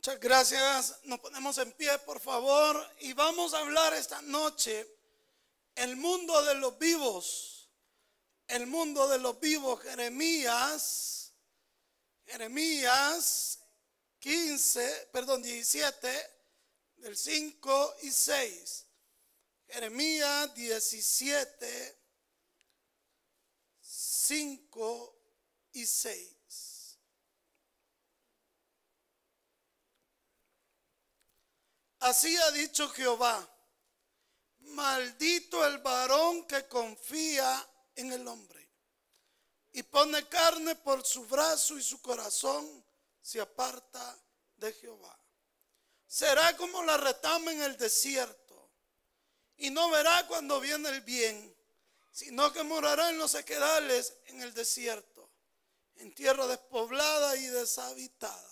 Muchas gracias. Nos ponemos en pie, por favor, y vamos a hablar esta noche el mundo de los vivos. El mundo de los vivos, Jeremías, Jeremías 15, perdón, 17, del 5 y 6. Jeremías 17, 5 y 6. Así ha dicho Jehová, maldito el varón que confía en el hombre y pone carne por su brazo y su corazón se aparta de Jehová. Será como la retama en el desierto y no verá cuando viene el bien, sino que morará en los sequedales en el desierto, en tierra despoblada y deshabitada.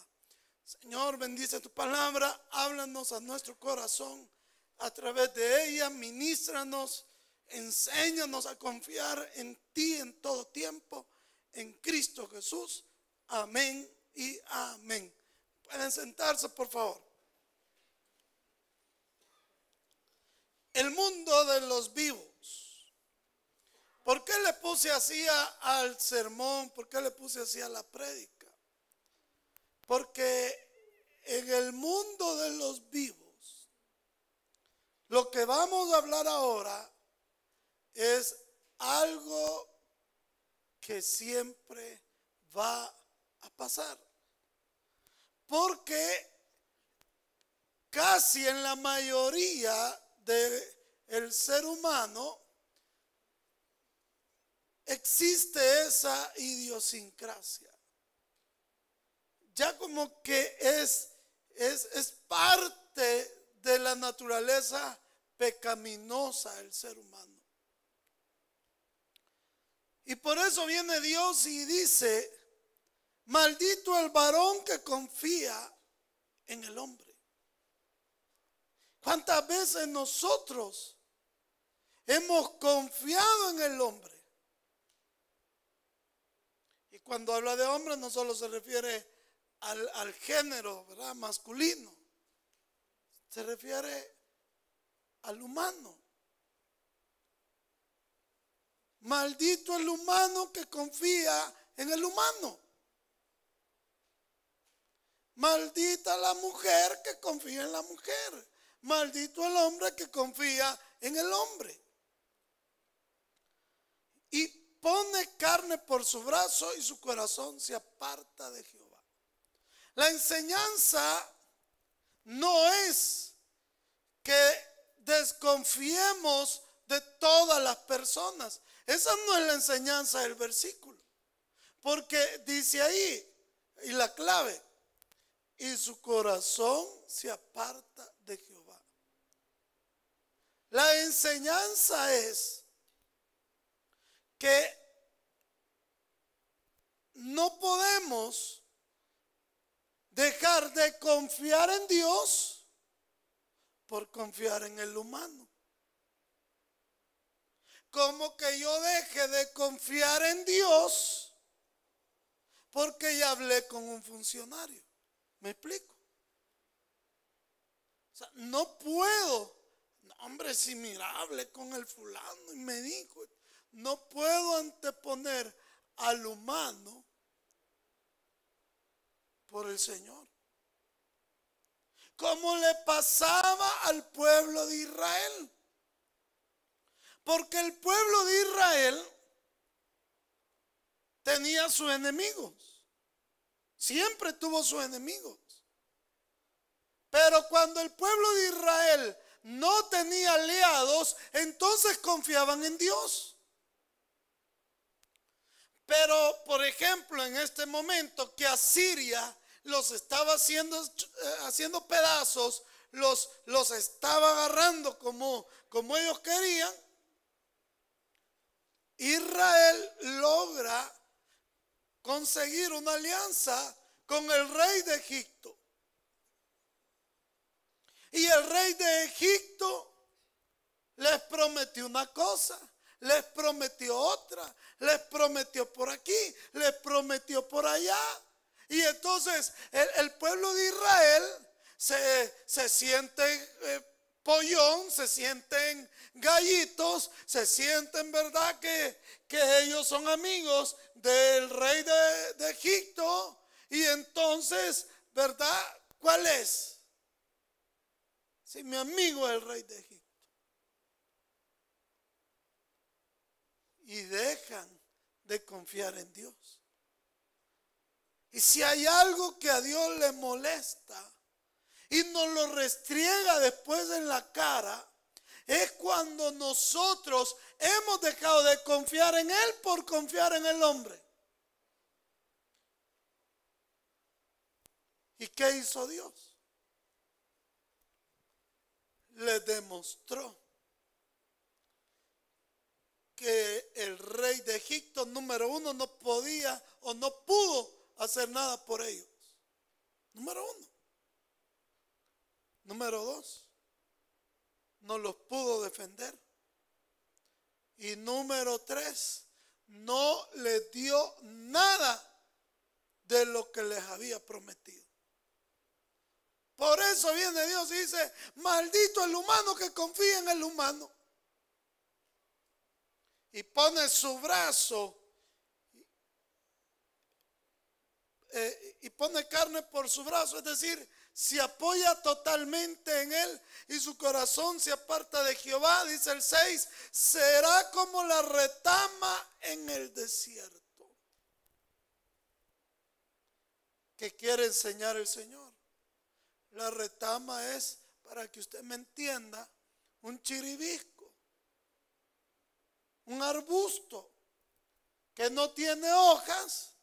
Señor, bendice tu palabra, háblanos a nuestro corazón a través de ella, ministranos, enséñanos a confiar en ti en todo tiempo, en Cristo Jesús. Amén y amén. Pueden sentarse, por favor. El mundo de los vivos. ¿Por qué le puse así al sermón? ¿Por qué le puse así a la prédica? Porque en el mundo de los vivos, lo que vamos a hablar ahora es algo que siempre va a pasar. Porque casi en la mayoría del ser humano existe esa idiosincrasia ya como que es, es, es parte de la naturaleza pecaminosa del ser humano. Y por eso viene Dios y dice, maldito el varón que confía en el hombre. ¿Cuántas veces nosotros hemos confiado en el hombre? Y cuando habla de hombre no solo se refiere al, género ¿verdad? masculino. Se refiere al humano. Maldito el humano que confía en el humano. Maldita la mujer que confía en la mujer. Maldito el hombre que confía en el hombre. Y pone carne por su brazo y su corazón se aparta de Jehová. La enseñanza no es que desconfiemos de todas las personas. Esa no es la enseñanza del versículo. Porque dice ahí, y la clave, y su corazón se aparta de Jehová. La enseñanza es que no podemos dejar de confiar en Dios por confiar en el humano. Como que yo deje de confiar en Dios porque ya hablé con un funcionario. ¿Me explico? O sea, no puedo, hombre, si mirable con el fulano y me dijo, no puedo anteponer al humano por el Señor. Como le pasaba al pueblo de Israel. Porque el pueblo de Israel tenía sus enemigos. Siempre tuvo sus enemigos. Pero cuando el pueblo de Israel no tenía aliados, entonces confiaban en Dios. Pero, por ejemplo, en este momento que Asiria los estaba haciendo, eh, haciendo pedazos, los, los estaba agarrando como, como ellos querían, Israel logra conseguir una alianza con el rey de Egipto. Y el rey de Egipto les prometió una cosa les prometió otra, les prometió por aquí, les prometió por allá. Y entonces el, pueblo de Israel se, se siente eh, pollón, se sienten gallitos, se sienten, ¿verdad? Que, que ellos son amigos del rey de, de Egipto. Y entonces, ¿verdad? ¿Cuál es? Si mi amigo es el rey de Egipto. Y dejan de confiar en Dios. Y si hay algo que a Dios le molesta y nos lo restriega después en la cara, es cuando nosotros hemos dejado de confiar en Él por confiar en el hombre. ¿Y qué hizo Dios? Le demostró que el rey de Egipto número uno no podía o no pudo hacer nada por ellos. Número uno. Número dos, no los pudo defender. Y número tres, no les dio nada de lo que les había prometido. Por eso viene Dios y dice, maldito el humano que confía en el humano. Y pone su brazo eh, y pone carne por su brazo, es decir, se apoya totalmente en él y su corazón se aparta de Jehová, dice el 6, será como la retama en el desierto. ¿Qué quiere enseñar el Señor? La retama es, para que usted me entienda, un chiribisco, un arbusto que no tiene hojas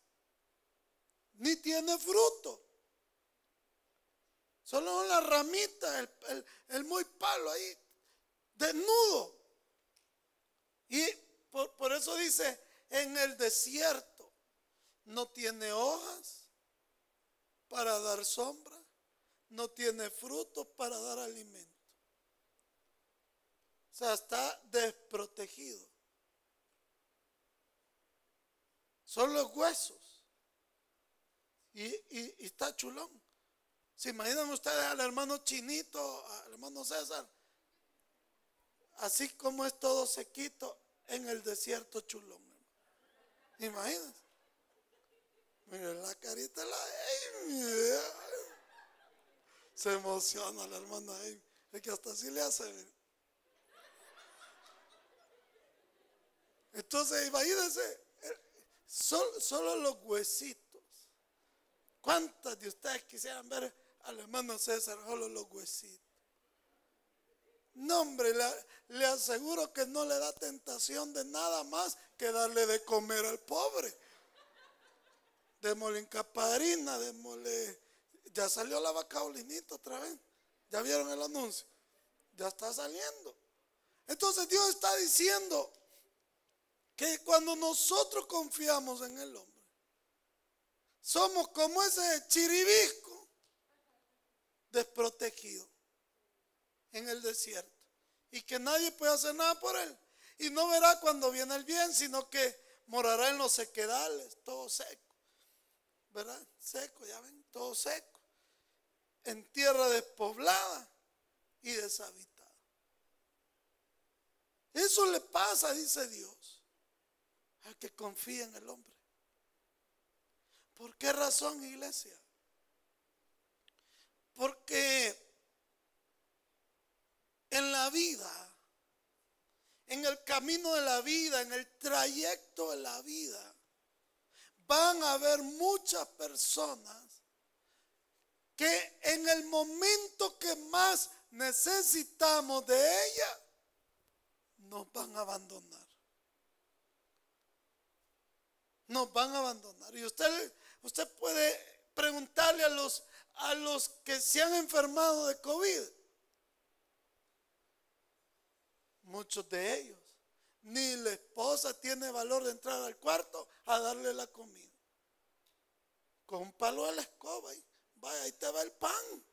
ni tiene fruto. Solo una ramita, el, muy palo ahí, desnudo. Y por, por eso dice, en el desierto no tiene hojas para dar sombra, no tiene fruto para dar alimento. O sea, está desprotegido. Son los huesos. Y, y está chulón. ¿Se imaginan ustedes al hermano Chinito, al hermano César? Así como es todo sequito en el desierto chulón. Imagínense. Miren la carita la Se emociona la hermana ahí. Es que hasta así le hace. Entonces, imagínense, solo, solo los huesitos. ¿Cuántas de ustedes quisieran ver al hermano César solo los huesitos. No, hombre, le, aseguro que no le da tentación de nada más que darle de comer al pobre. Démosle encaparina, démosle. Ya salió la vaca olinita otra vez. ¿Ya vieron el anuncio? Ya está saliendo. Entonces Dios está diciendo que cuando nosotros confiamos en el hombre, somos como ese chiribisco desprotegido en el desierto y que nadie puede hacer nada por él. Y no verá cuando viene el bien, sino que morará en los sequedales, todo seco. ¿Verdad? Seco, ya ven, todo seco. En tierra despoblada y deshabitada. Eso le pasa, dice Dios, al que confía en el hombre. ¿Por qué razón, iglesia? Porque en la vida, en el camino de la vida, en el trayecto de la vida, van a haber muchas personas que en el momento que más necesitamos de ella, nos van a abandonar. Nos van a abandonar. Y usted, usted puede preguntarle a los a los que se han enfermado de COVID. Muchos de ellos. Ni la esposa tiene valor de entrar al cuarto a darle la comida. Con un palo de la escoba y vaya, ahí te va el pan.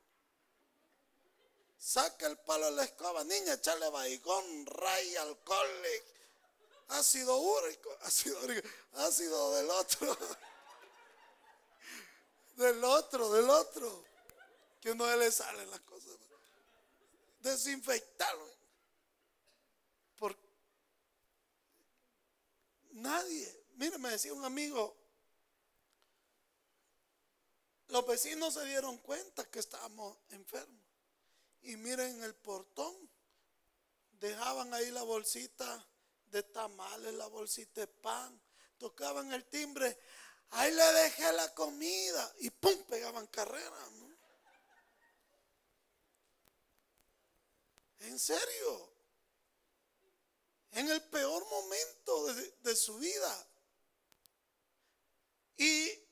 Saca el palo de la escoba, niña, echarle baigón, ray, alcohol, ácido úrico, ácido úrico, ácido del otro. Del otro, del otro. Que uno le sale las cosas. Desinfectarlo. Por nadie. Mire, me decía un amigo, los vecinos se dieron cuenta que estábamos enfermos. Y miren el portón. Dejaban ahí la bolsita de tamales, la bolsita de pan. Tocaban el timbre. Ahí le dejé la comida. Y pum, pegaban carrera. En serio. En el peor momento de, de su vida. Y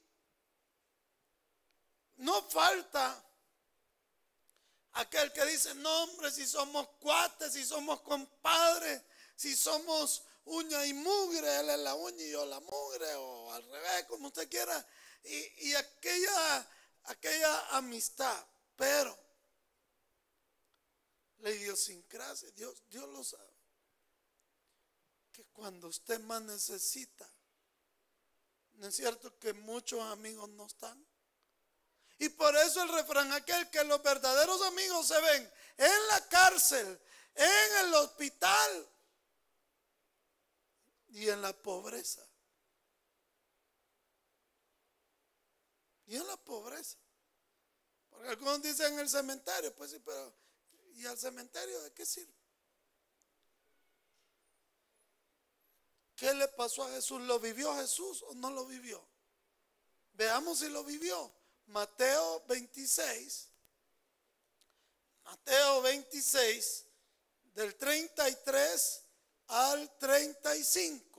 no falta aquel que dice, no hombre, si somos cuates, si somos compadres, si somos uña y mugre, él es la uña y yo la mugre, o al revés, como usted quiera. Y, aquella, aquella amistad, pero la idiosincrasia, Dios, Dios lo sabe. Que cuando usted más necesita, ¿no es cierto que muchos amigos no están? Y por eso el refrán aquel que los verdaderos amigos se ven en la cárcel, en el hospital y en la pobreza. Y en la pobreza. Porque algunos dicen en el cementerio, pues sí, pero ¿y al cementerio de qué sirve? ¿Qué le pasó a Jesús? ¿Lo vivió Jesús o no lo vivió? Veamos si lo vivió. Mateo 26, Mateo 26, del 33 al 35.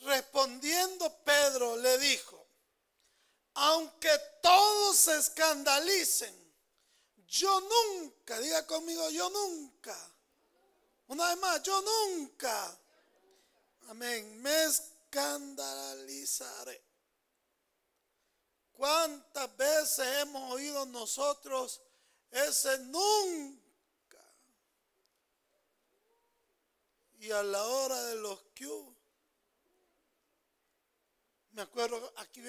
Respondiendo Pedro le dijo, aunque todos se escandalicen, yo nunca, diga conmigo, yo nunca. Una vez más, yo nunca. Amén. Me escandalizaré. ¿Cuántas veces hemos oído nosotros ese nunca? Y a la hora de los que me acuerdo, aquí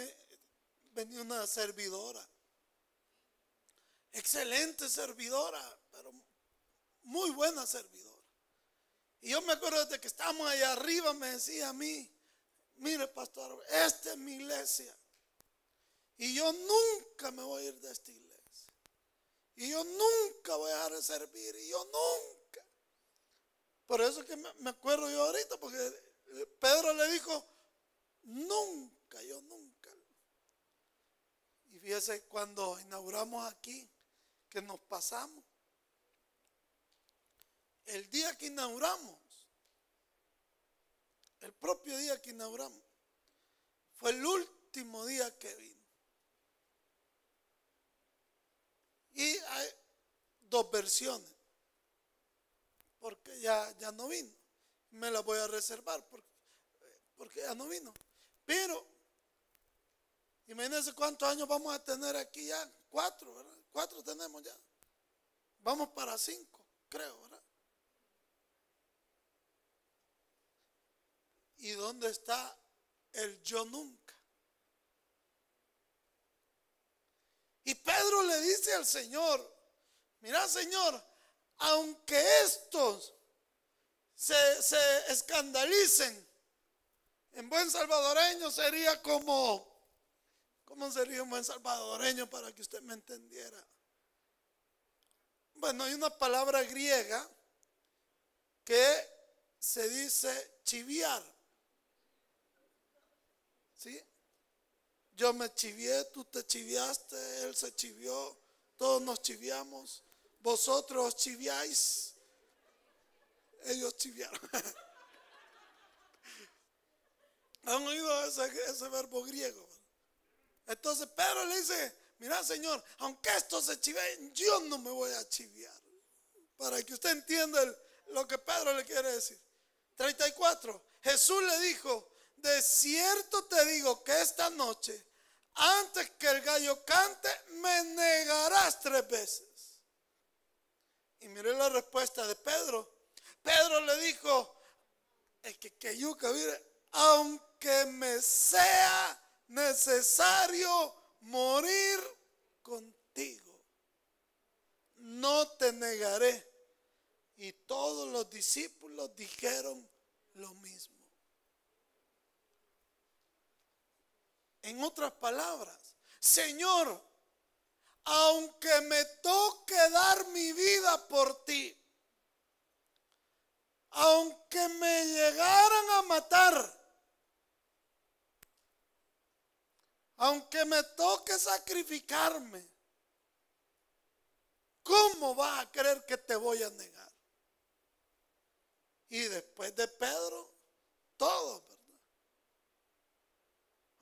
venía una servidora. Excelente servidora, pero muy buena servidora. Y yo me acuerdo de que estábamos allá arriba, me decía a mí, mire pastor, esta es mi iglesia. Y yo nunca me voy a ir de esta iglesia. Y yo nunca voy a dejar de servir. Y yo nunca. Por eso que me acuerdo yo ahorita, porque Pedro le dijo, nunca, yo nunca. Y fíjese cuando inauguramos aquí, que nos pasamos. El día que inauguramos, el propio día que inauguramos, fue el último día que vino. Y hay dos versiones, porque ya, ya no vino. Me la voy a reservar porque, porque ya no vino. Pero Imagínense cuántos años vamos a tener aquí ya. Cuatro, ¿verdad? Cuatro tenemos ya. Vamos para cinco, creo, ¿verdad? ¿Y dónde está el yo nunca? Y Pedro le dice al Señor, mira Señor, aunque estos se, se escandalicen, en buen salvadoreño sería como ¿Cómo sería un buen salvadoreño para que usted me entendiera? Bueno, hay una palabra griega que se dice chiviar. ¿Sí? Yo me chivié, tú te chiviaste, él se chivió, todos nos chiviamos, vosotros chiviáis, ellos chiviaron. ¿Han oído ese, verbo griego? Entonces Pedro le dice, mira Señor, aunque esto se chive, yo no me voy a chiviar. Para que usted entienda lo que Pedro le quiere decir. 34. Jesús le dijo, de cierto te digo que esta noche, antes que el gallo cante, me negarás tres veces. Y mire la respuesta de Pedro. Pedro le dijo, el que, que mire, aunque me sea necesario morir contigo, no te negaré. Y todos los discípulos dijeron lo mismo. En otras palabras, Señor, aunque me toque dar mi vida por ti, aunque me llegaran a matar, aunque me toque sacrificarme, ¿cómo vas a creer que te voy a negar? Y después de Pedro, todo.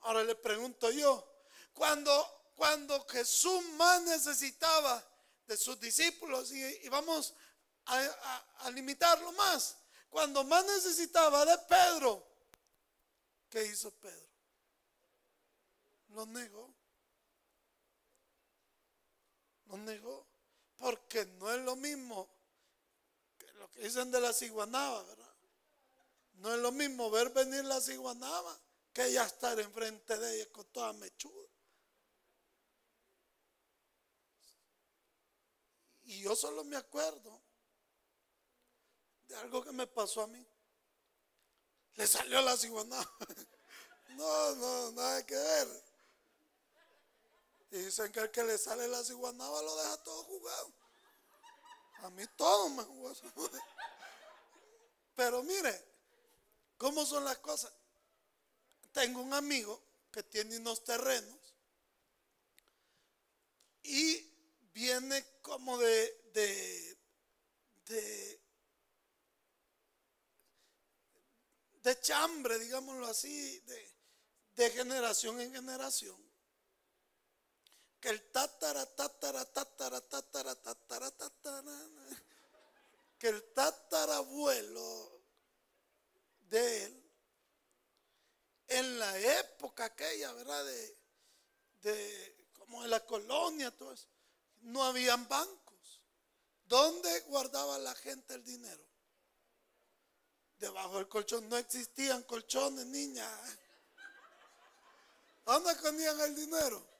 Ahora le pregunto yo, cuando, cuando Jesús más necesitaba de sus discípulos, y, vamos a limitarlo más, cuando más necesitaba de Pedro, ¿qué hizo Pedro? Lo negó. Lo negó. Porque no es lo mismo que lo que dicen de la ciguanaba, ¿verdad? No es lo mismo ver venir la ciguanaba que ya estar enfrente de ella con toda mechuda. Y yo solo me acuerdo de algo que me pasó a mí. Le salió la ciguanaba. No, no, nada que ver. Y dicen que el que le sale la ciguanaba lo deja todo jugado. A mí todo me jugó. Pero mire, ¿cómo son las cosas? Tengo un amigo que tiene unos terrenos y viene como de, de, de, de chambre, digámoslo así, de, de generación en generación. Que el tatara, tatara, tatara, tatara, tatara, tatara, que el tatarabuelo de él, en la época aquella, ¿verdad? De, de como en la colonia, todo eso, no habían bancos. ¿Dónde guardaba la gente el dinero? Debajo del colchón. No existían colchones, niña. ¿Dónde escondían el dinero?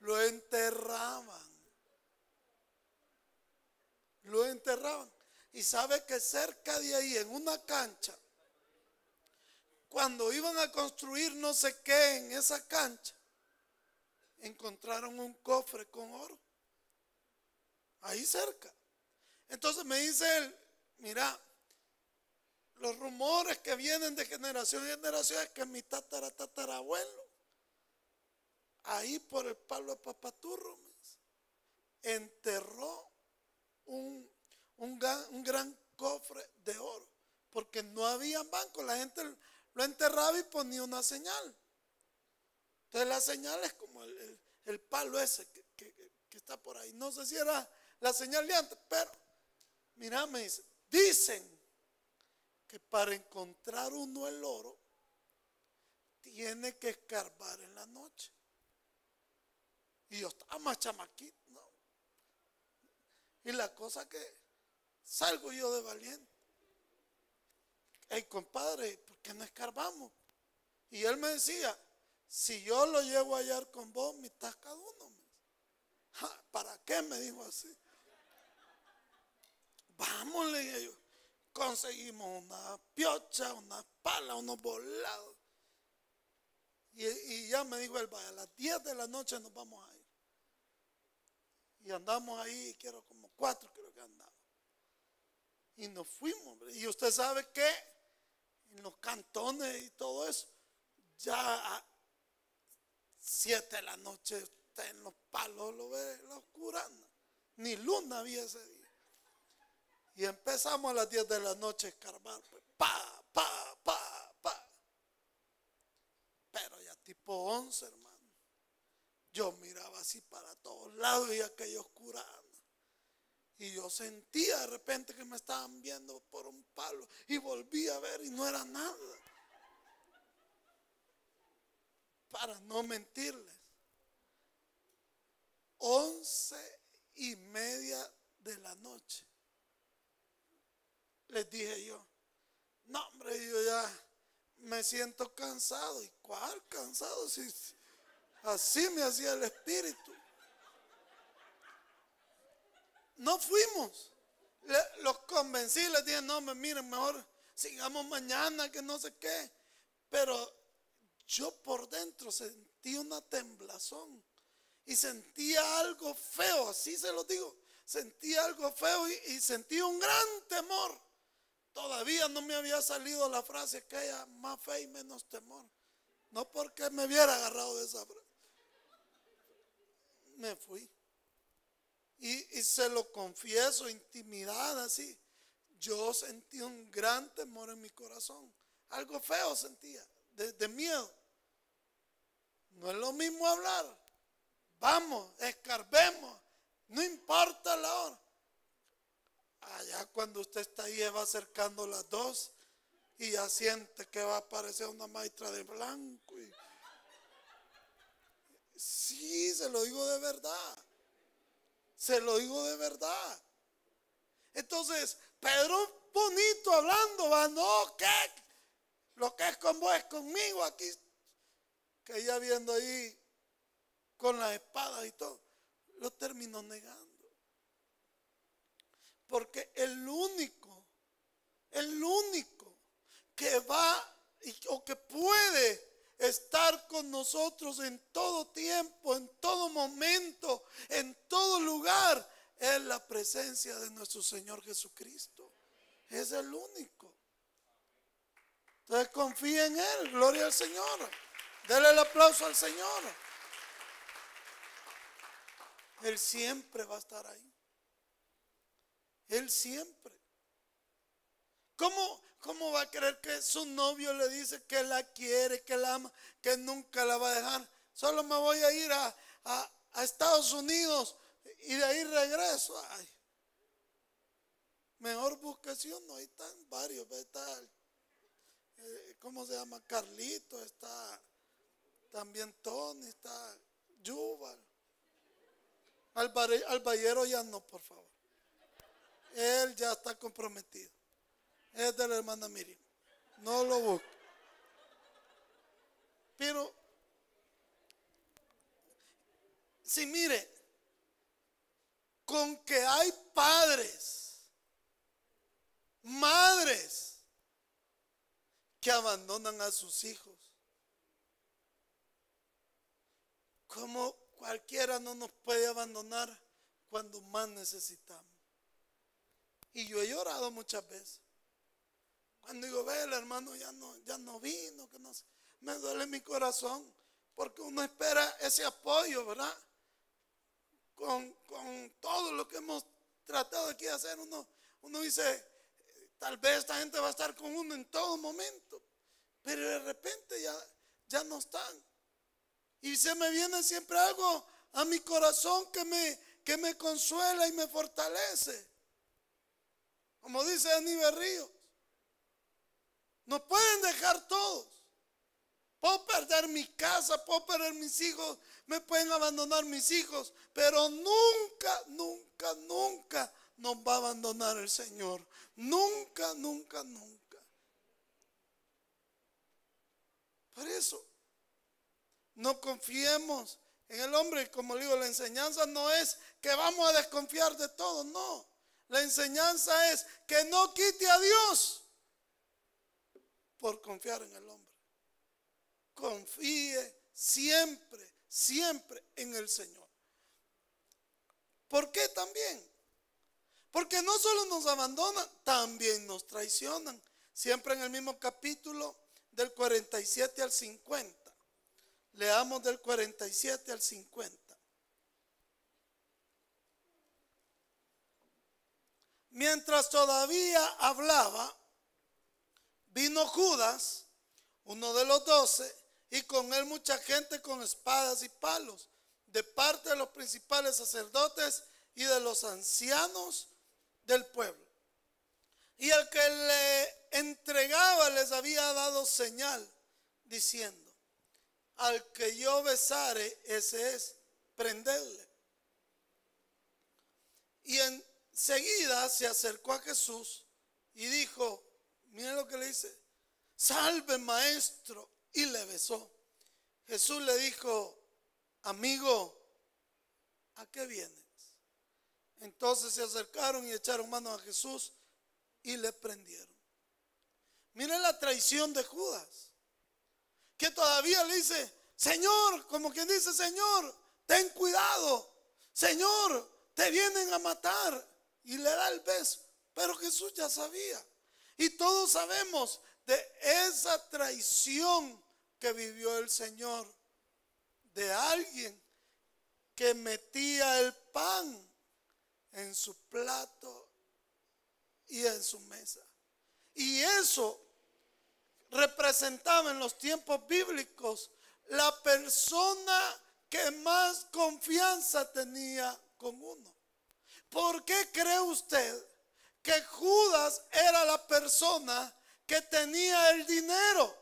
lo enterraban. Lo enterraban. Y sabe que cerca de ahí, en una cancha, cuando iban a construir no sé qué en esa cancha, encontraron un cofre con oro. Ahí cerca. Entonces me dice él, mira, los rumores que vienen de generación en generación es que mi tatara tatarabuelo ahí por el palo de Papaturro, enterró un, un, gran, cofre de oro, porque no había banco, la gente lo enterraba y ponía una señal. Entonces la señal es como el, palo ese que, está por ahí. No sé si era la señal de antes, pero mira, me dice, dicen que para encontrar uno el oro, tiene que escarbar en la noche. Y yo estaba más chamaquito, Y la cosa que salgo yo de valiente. Hey, compadre, ¿por qué no escarbamos? Y él me decía, si yo lo llevo a con vos, mitad cada uno. ¿Para qué? Me dijo así. Vamos, le dije. Conseguimos una piocha, una pala, unos volados. Y, y, ya me dijo él, vaya, a las 10 de la noche nos vamos a ir. Y andamos ahí, quiero como cuatro, creo que andamos. Y nos fuimos. Y usted sabe que en los cantones y todo eso, ya a siete de la noche usted en los palos lo ve la oscura. Ni luna había ese día. Y empezamos a las 10 de la noche a escarbar. Pues, pa, pa, pa, pa. Pero ya tipo 11, hermano. Yo miraba así para todos lados y aquello oscurando. Y yo sentía de repente que me estaban viendo por un palo. Y volví a ver y no era nada. para no mentirles, once y media de la noche. Les dije yo, no hombre, yo ya me siento cansado. ¿Y cuál cansado? Si así me hacía el espíritu. No fuimos. los convencí, les dije, no, me miren, mejor sigamos mañana, que no sé qué. Pero yo por dentro sentí una temblazón y sentía algo feo, así se lo digo. Sentía algo feo y, y sentí un gran temor. Todavía no me había salido la frase que haya más fe y menos temor. No porque me hubiera agarrado de esa frase. Me fui. Y, se lo confieso, intimidad así. Yo sentí un gran temor en mi corazón. Algo feo sentía, de miedo. No es lo mismo hablar. Vamos, escarbemos. No importa la hora. Allá cuando usted está ahí va acercando las dos y ya siente que va a aparecer una maestra de blanco. Y... Sí, se lo digo de verdad. Se lo digo de verdad. Entonces, Pedro bonito hablando, va, no, ¿qué? Lo que es con vos es conmigo aquí. Que ya viendo ahí con la espada y todo, lo terminó negando. Porque el único, el único que va o que puede estar con nosotros en todo tiempo, en todo momento, en todo lugar, es la presencia de nuestro Señor Jesucristo. Es el único. Entonces confía en Él, gloria al Señor. Dele el aplauso al Señor. Él siempre va a estar ahí. Él siempre. ¿Cómo, ¿Cómo va a creer que su novio le dice que la quiere, que la ama, que nunca la va a dejar? Solo me voy a ir a, Estados Unidos y de ahí regreso. Mejor si uno, ahí están varios. Está, eh, ¿cómo se llama? Carlito, está también Tony, está Yuval. Al, al ya no, por favor. Él ya está comprometido. Es de la hermana Miriam. No lo busco. Pero, si mire, con que hay padres, madres, que abandonan a sus hijos, como cualquiera no nos puede abandonar cuando más necesitamos. Y yo he llorado muchas veces. Cuando digo, ve, el hermano ya no, ya no vino, que no me duele mi corazón, porque uno espera ese apoyo, ¿verdad? Con, todo lo que hemos tratado aquí de hacer, uno, uno dice, tal vez esta gente va a estar con uno en todo momento, pero de repente ya, ya no están. Y se me viene siempre algo a mi corazón que me, que me consuela y me fortalece. Como dice Aníbal Ríos. No pueden dejar todos. Puedo perder mi casa, puedo perder mis hijos, me pueden abandonar mis hijos, pero nunca, nunca, nunca nos va a abandonar el Señor. Nunca, nunca, nunca. Por eso, no confiemos en el hombre. Como digo, la enseñanza no es que vamos a desconfiar de todo, no. La enseñanza es que no quite a Dios por confiar en el hombre. Confíe siempre, siempre en el Señor. ¿Por qué también? Porque no solo nos abandonan, también nos traicionan. Siempre en el mismo capítulo del 47 al 50. Leamos del 47 al 50. Mientras todavía hablaba, vino Judas, uno de los doce, y con él mucha gente con espadas y palos, de parte de los principales sacerdotes y de los ancianos del pueblo. Y el que le entregaba les había dado señal, diciendo, al que yo besare, ese es prenderle. Y enseguida se acercó a Jesús y dijo, miren lo que le dice, salve maestro, y le besó. Jesús le dijo, amigo, ¿a qué vienes? Entonces se acercaron y echaron mano a Jesús y le prendieron. Miren la traición de Judas, que todavía le dice, Señor, como quien dice, Señor, ten cuidado, Señor, te vienen a matar. Y le da el beso. Pero Jesús ya sabía. Y todos sabemos de esa traición que vivió el Señor, de alguien que metía el pan en su plato y en su mesa. Y eso representaba en los tiempos bíblicos la persona que más confianza tenía con uno. ¿Por qué cree usted que Judas era la persona que tenía el dinero?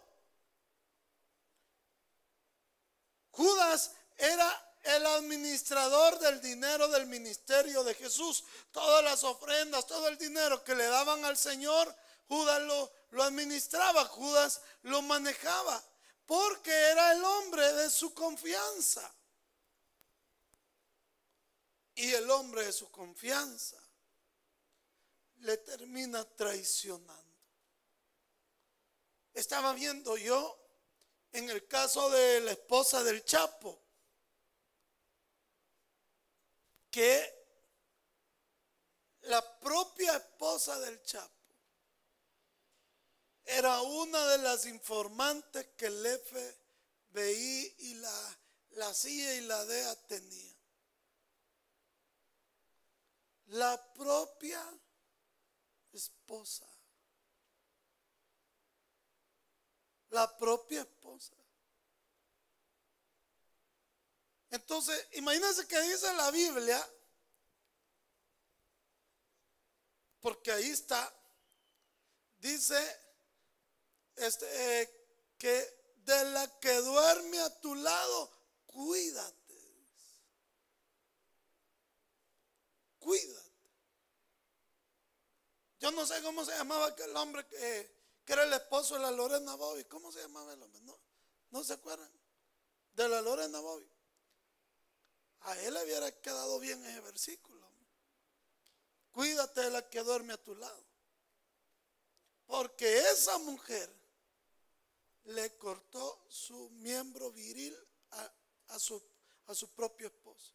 Judas era el administrador del dinero del ministerio de Jesús. Todas las ofrendas, todo el dinero que le daban al Señor, Judas lo, lo administraba, Judas lo manejaba, porque era el hombre de su confianza. Y el hombre de su confianza le termina traicionando. Estaba viendo yo en el caso de la esposa del Chapo, que la propia esposa del Chapo era una de las informantes que el FBI y la, la CIA y la DEA tenían. La propia esposa. La propia esposa. Entonces, imagínense que dice la Biblia, porque ahí está, dice este, eh, que de la que duerme a tu lado, cuídate. Cuídate. Yo no sé cómo se llamaba aquel hombre que, era el esposo de la Lorena Bobby. ¿Cómo se llamaba el hombre? No, no se acuerdan. De la Lorena Bobby. A él le hubiera quedado bien ese versículo. Cuídate de la que duerme a tu lado. Porque esa mujer le cortó su miembro viril a, su, a su propio esposo.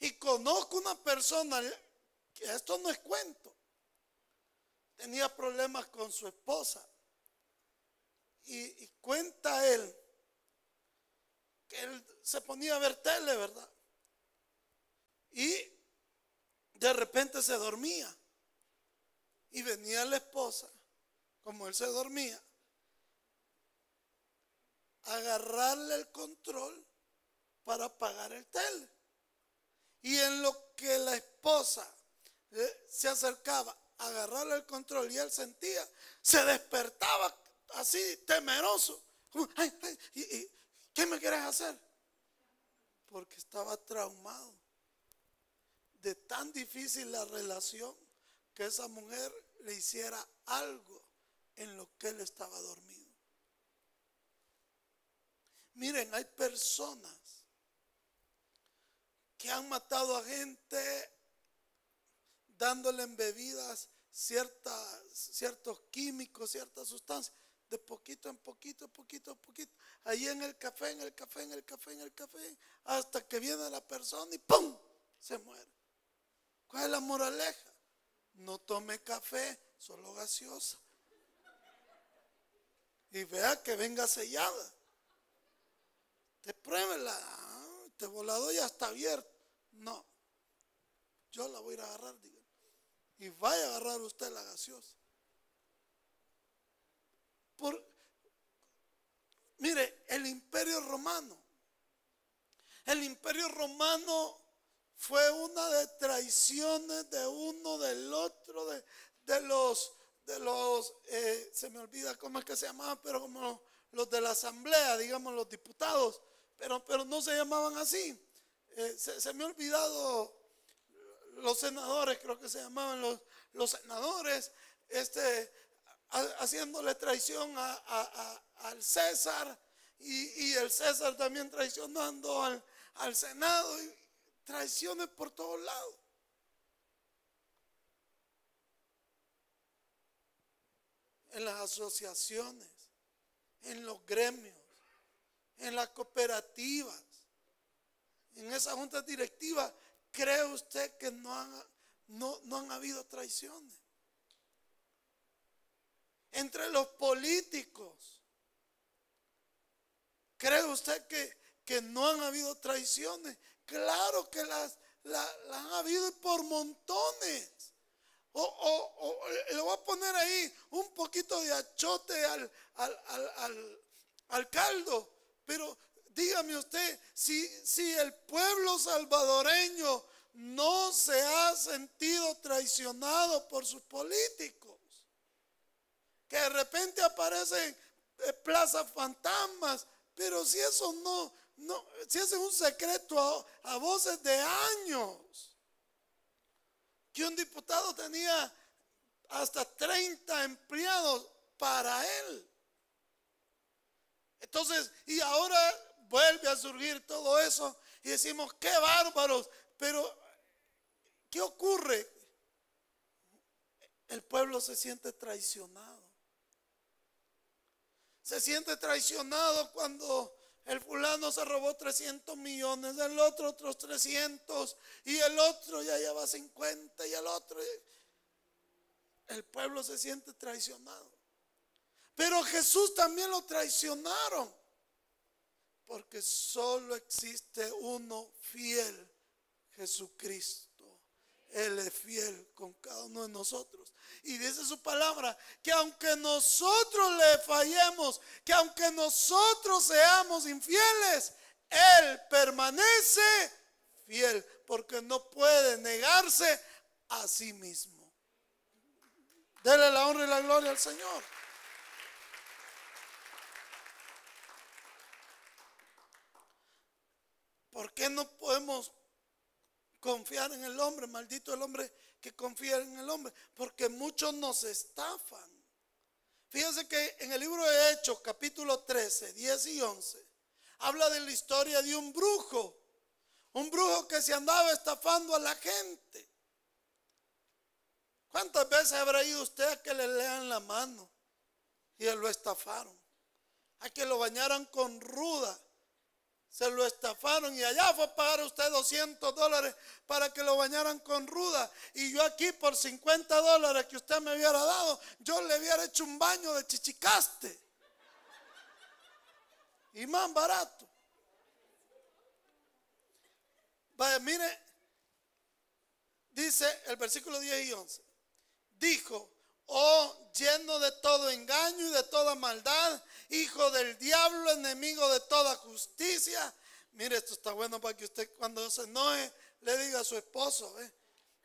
Y conozco una persona, que esto no es cuento, tenía problemas con su esposa. Y, cuenta él que él se ponía a ver tele, ¿verdad? Y de repente se dormía. Y venía la esposa, como él se dormía, a agarrarle el control para apagar el tele. Y en lo que la esposa eh, se acercaba agarrarle el control y él sentía, se despertaba así temeroso. y, ¿Qué me quieres hacer? Porque estaba traumado. De tan difícil la relación que esa mujer le hiciera algo en lo que él estaba dormido. Miren, hay personas que han matado a gente dándole en bebidas ciertos químicos, ciertas sustancias de poquito en poquito, poquito a poquito, ahí en el café, en el café, en el café, en el café, hasta que viene la persona y ¡pum! se muere. ¿Cuál es la moraleja? No tome café, solo gaseosa. Y vea que venga sellada. Te pruébela, este volado ya está abierto. No, yo la voy a ir a agarrar, diga. Y vaya a agarrar usted la gaseosa. Por, mire, el imperio romano. El imperio romano fue una de traiciones de uno del otro, de, los, de los, eh, se me olvida cómo es que se llamaba, pero como los de la asamblea, digamos los diputados, pero, pero no se llamaban así. Eh, se, me ha olvidado los senadores, creo que se llamaban los, los senadores, este, haciéndole traición al César y, el César también traicionando al, al Senado, y traiciones por todos lados. En las asociaciones, en los gremios, en las cooperativas, en esa junta directiva, ¿cree usted que no han, no, no han habido traiciones? Entre los políticos, ¿cree usted que, que no han habido traiciones? Claro que las, han habido por montones. O, o, le voy a poner ahí un poquito de achote al, al, al caldo. Pero dígame usted, si, si el pueblo salvadoreño no se ha sentido traicionado por sus políticos, que de repente aparecen eh, plazas fantasmas, pero si eso no, no si es un secreto a, a voces de años, que un diputado tenía hasta 30 empleados para él. Entonces, y ahora vuelve a surgir todo eso y decimos, qué bárbaros, pero ¿qué ocurre? El pueblo se siente traicionado. Se siente traicionado cuando el fulano se robó 300 millones, el otro otros 300 y el otro ya lleva 50 y el otro... El pueblo se siente traicionado. Pero Jesús también lo traicionaron. Porque solo existe uno fiel, Jesucristo. Él es fiel con cada uno de nosotros. Y dice su palabra que aunque nosotros le fallemos, que aunque nosotros seamos infieles, Él permanece fiel porque no puede negarse a sí mismo. Dele la honra y la gloria al Señor. ¿Por qué no podemos confiar en el hombre? Maldito el hombre que confía en el hombre. Porque muchos nos estafan. Fíjense que en el libro de Hechos, capítulo 13, 10 y 11, habla de la historia de un brujo. Un brujo que se andaba estafando a la gente. ¿Cuántas veces habrá ido usted a que le lean la mano y lo estafaron? A que lo bañaran con ruda se lo estafaron y allá fue a pagar usted 200 dólares para que lo bañaran con ruda. Y yo aquí por 50 dólares que usted me hubiera dado, yo le hubiera hecho un baño de chichicaste. Y más barato. Vaya, mire, dice el versículo 10 y 11. Dijo, oh lleno de todo engaño y de toda maldad, hijo del diablo, enemigo de toda justicia. Mire, esto está bueno para que usted cuando se enoje le diga a su esposo,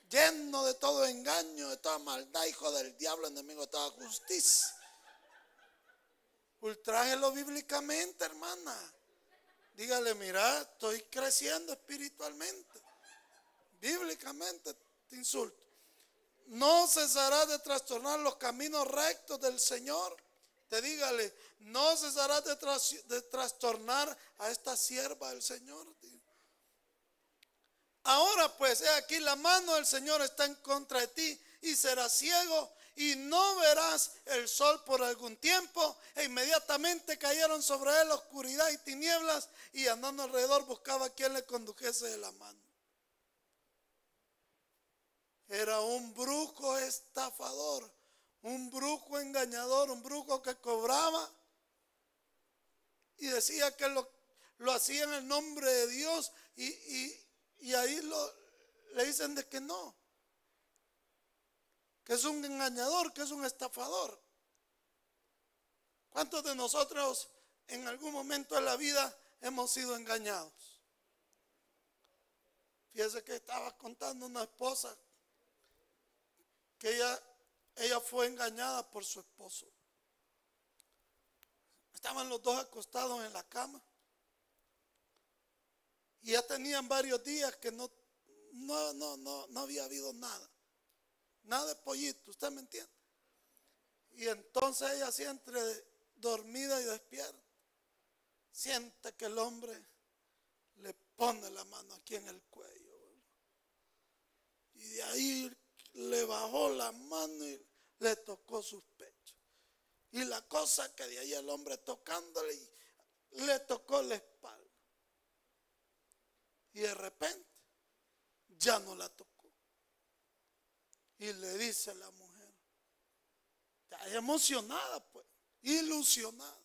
lleno de todo engaño, de toda maldad, hijo del diablo, enemigo de toda justicia. Ultrájelo bíblicamente, hermana. Dígale, mira, estoy creciendo espiritualmente. Bíblicamente te insulto no cesará de trastornar los caminos rectos del Señor. Te dígale, no cesará de, de trastornar a esta sierva del Señor. Ahora pues, he aquí la mano del Señor está en contra de ti y serás ciego y no verás el sol por algún tiempo. E inmediatamente cayeron sobre él oscuridad y tinieblas y andando alrededor buscaba a quien le condujese de la mano. Era un brujo estafador, un brujo engañador, un brujo que cobraba y decía que lo, lo hacía en el nombre de Dios y, ahí lo, le dicen de que no, que es un engañador, que es un estafador. ¿Cuántos de nosotros en algún momento de la vida hemos sido engañados? Fíjese que estaba contando una esposa que ella, ella fue engañada por su esposo. Estaban los dos acostados en la cama. Y ya tenían varios días que no, no, no, no, no había habido nada. Nada de pollito, ¿usted me entiende? Y entonces ella así entre dormida y despierta, siente que el hombre le pone la mano aquí en el cuello. Y de ahí le bajó la mano y le tocó sus pechos. Y la cosa que de ahí el hombre tocándole le tocó la espalda. Y de repente ya no la tocó. Y le dice la mujer, emocionada pues, ilusionada.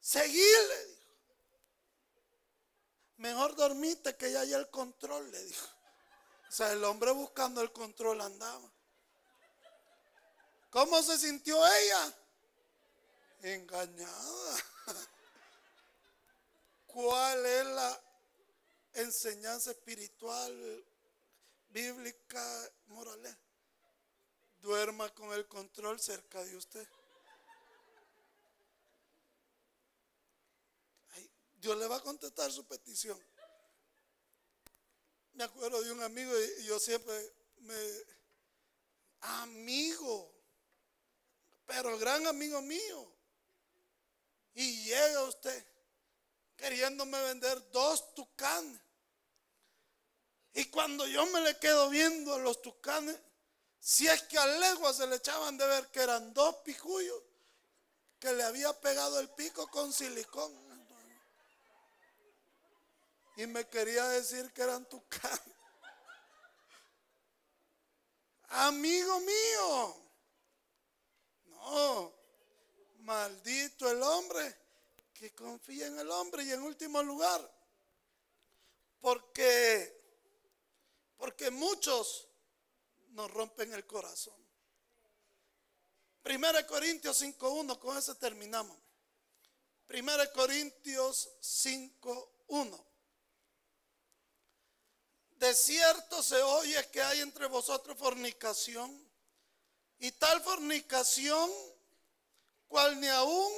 Seguirle, dijo. Mejor dormite que ya hay el control, le dijo. O sea, el hombre buscando el control andaba. ¿Cómo se sintió ella? Engañada. ¿Cuál es la enseñanza espiritual, bíblica, morales? Duerma con el control cerca de usted. Dios le va a contestar su petición. Me acuerdo de un amigo y yo siempre me... Amigo, pero gran amigo mío. Y llega usted queriéndome vender dos tucanes. Y cuando yo me le quedo viendo a los tucanes, si es que a legua se le echaban de ver que eran dos picuyos que le había pegado el pico con silicón. Y me quería decir que eran tucanes. Amigo mío. No. Maldito el hombre que confía en el hombre y en último lugar. Porque porque muchos nos rompen el corazón. Primera Corintios 5.1, con eso terminamos. Primera Corintios 5.1. De cierto se oye que hay entre vosotros fornicación y tal fornicación cual ni aún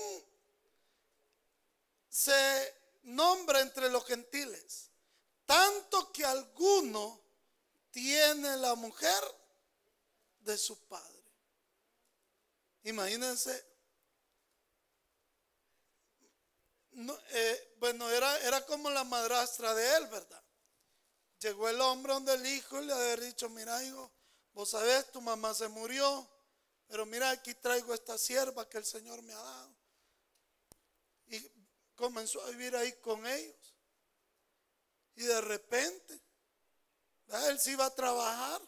se nombra entre los gentiles, tanto que alguno tiene la mujer de su padre. Imagínense. Eh, bueno, era, era como la madrastra de él, ¿verdad? Llegó el hombre donde el hijo le había dicho, mira hijo, vos sabés, tu mamá se murió, pero mira, aquí traigo esta sierva que el Señor me ha dado. Y comenzó a vivir ahí con ellos. Y de repente él se iba a trabajar.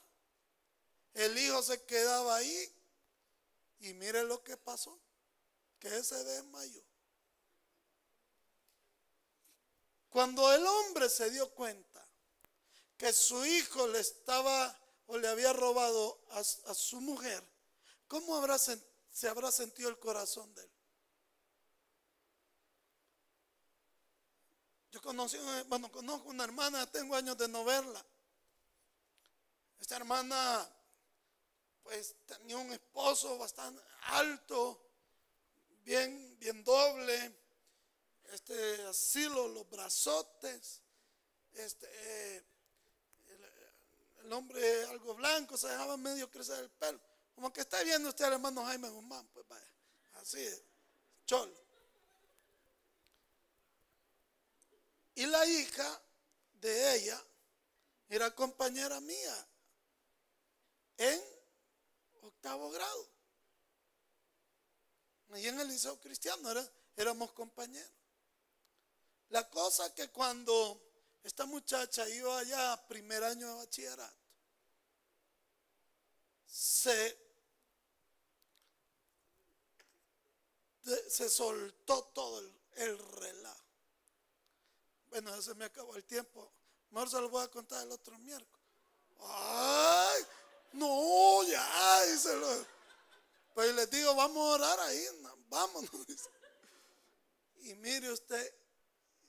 El hijo se quedaba ahí. Y mire lo que pasó. Que se desmayó. Cuando el hombre se dio cuenta que su hijo le estaba o le había robado a, su mujer, ¿cómo habrá, se habrá sentido el corazón de él? Yo conocí, bueno, conozco una hermana, tengo años de no verla. Esta hermana pues tenía un esposo bastante alto, bien, bien doble, este, así los, brazotes, este, el, hombre algo blanco, se dejaba medio crecer el pelo, como que está viendo usted al hermano Jaime Guzmán, pues vaya, así, cholo. Y la hija de ella era compañera mía en octavo grado. Y en el liceo cristiano éramos compañeros. La cosa que cuando esta muchacha iba allá primer año de bachillerato, se, se soltó todo el, el relajo. Bueno, ya se me acabó el tiempo. Mejor se lo voy a contar el otro miércoles. ¡Ay! No, ya, díselo. Pues les digo, vamos a orar ahí, vámonos. Y mire usted,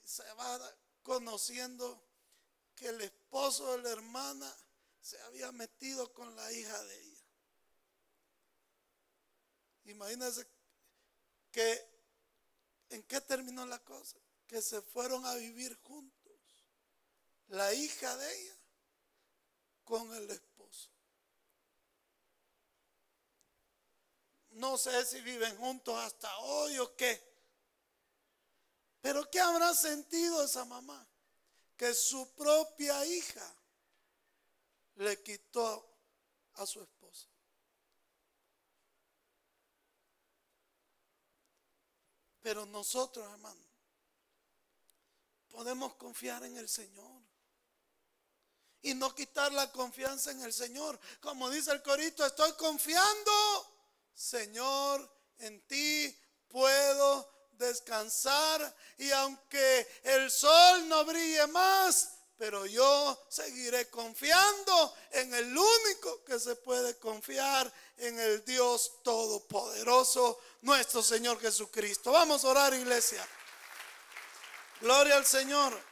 se va conociendo que el esposo de la hermana se había metido con la hija de ella. Imagínense que ¿En qué terminó la cosa? Que se fueron a vivir juntos. La hija de ella con el esposo. No sé si viven juntos hasta hoy o qué. Pero ¿qué habrá sentido esa mamá? Que su propia hija le quitó a su esposo. Pero nosotros, hermano, podemos confiar en el Señor. Y no quitar la confianza en el Señor. Como dice el corito, estoy confiando, Señor, en ti puedo descansar. Y aunque el sol no brille más, pero yo seguiré confiando en el único que se puede confiar, en el Dios Todopoderoso, nuestro Señor Jesucristo. Vamos a orar, iglesia. Gloria al Señor.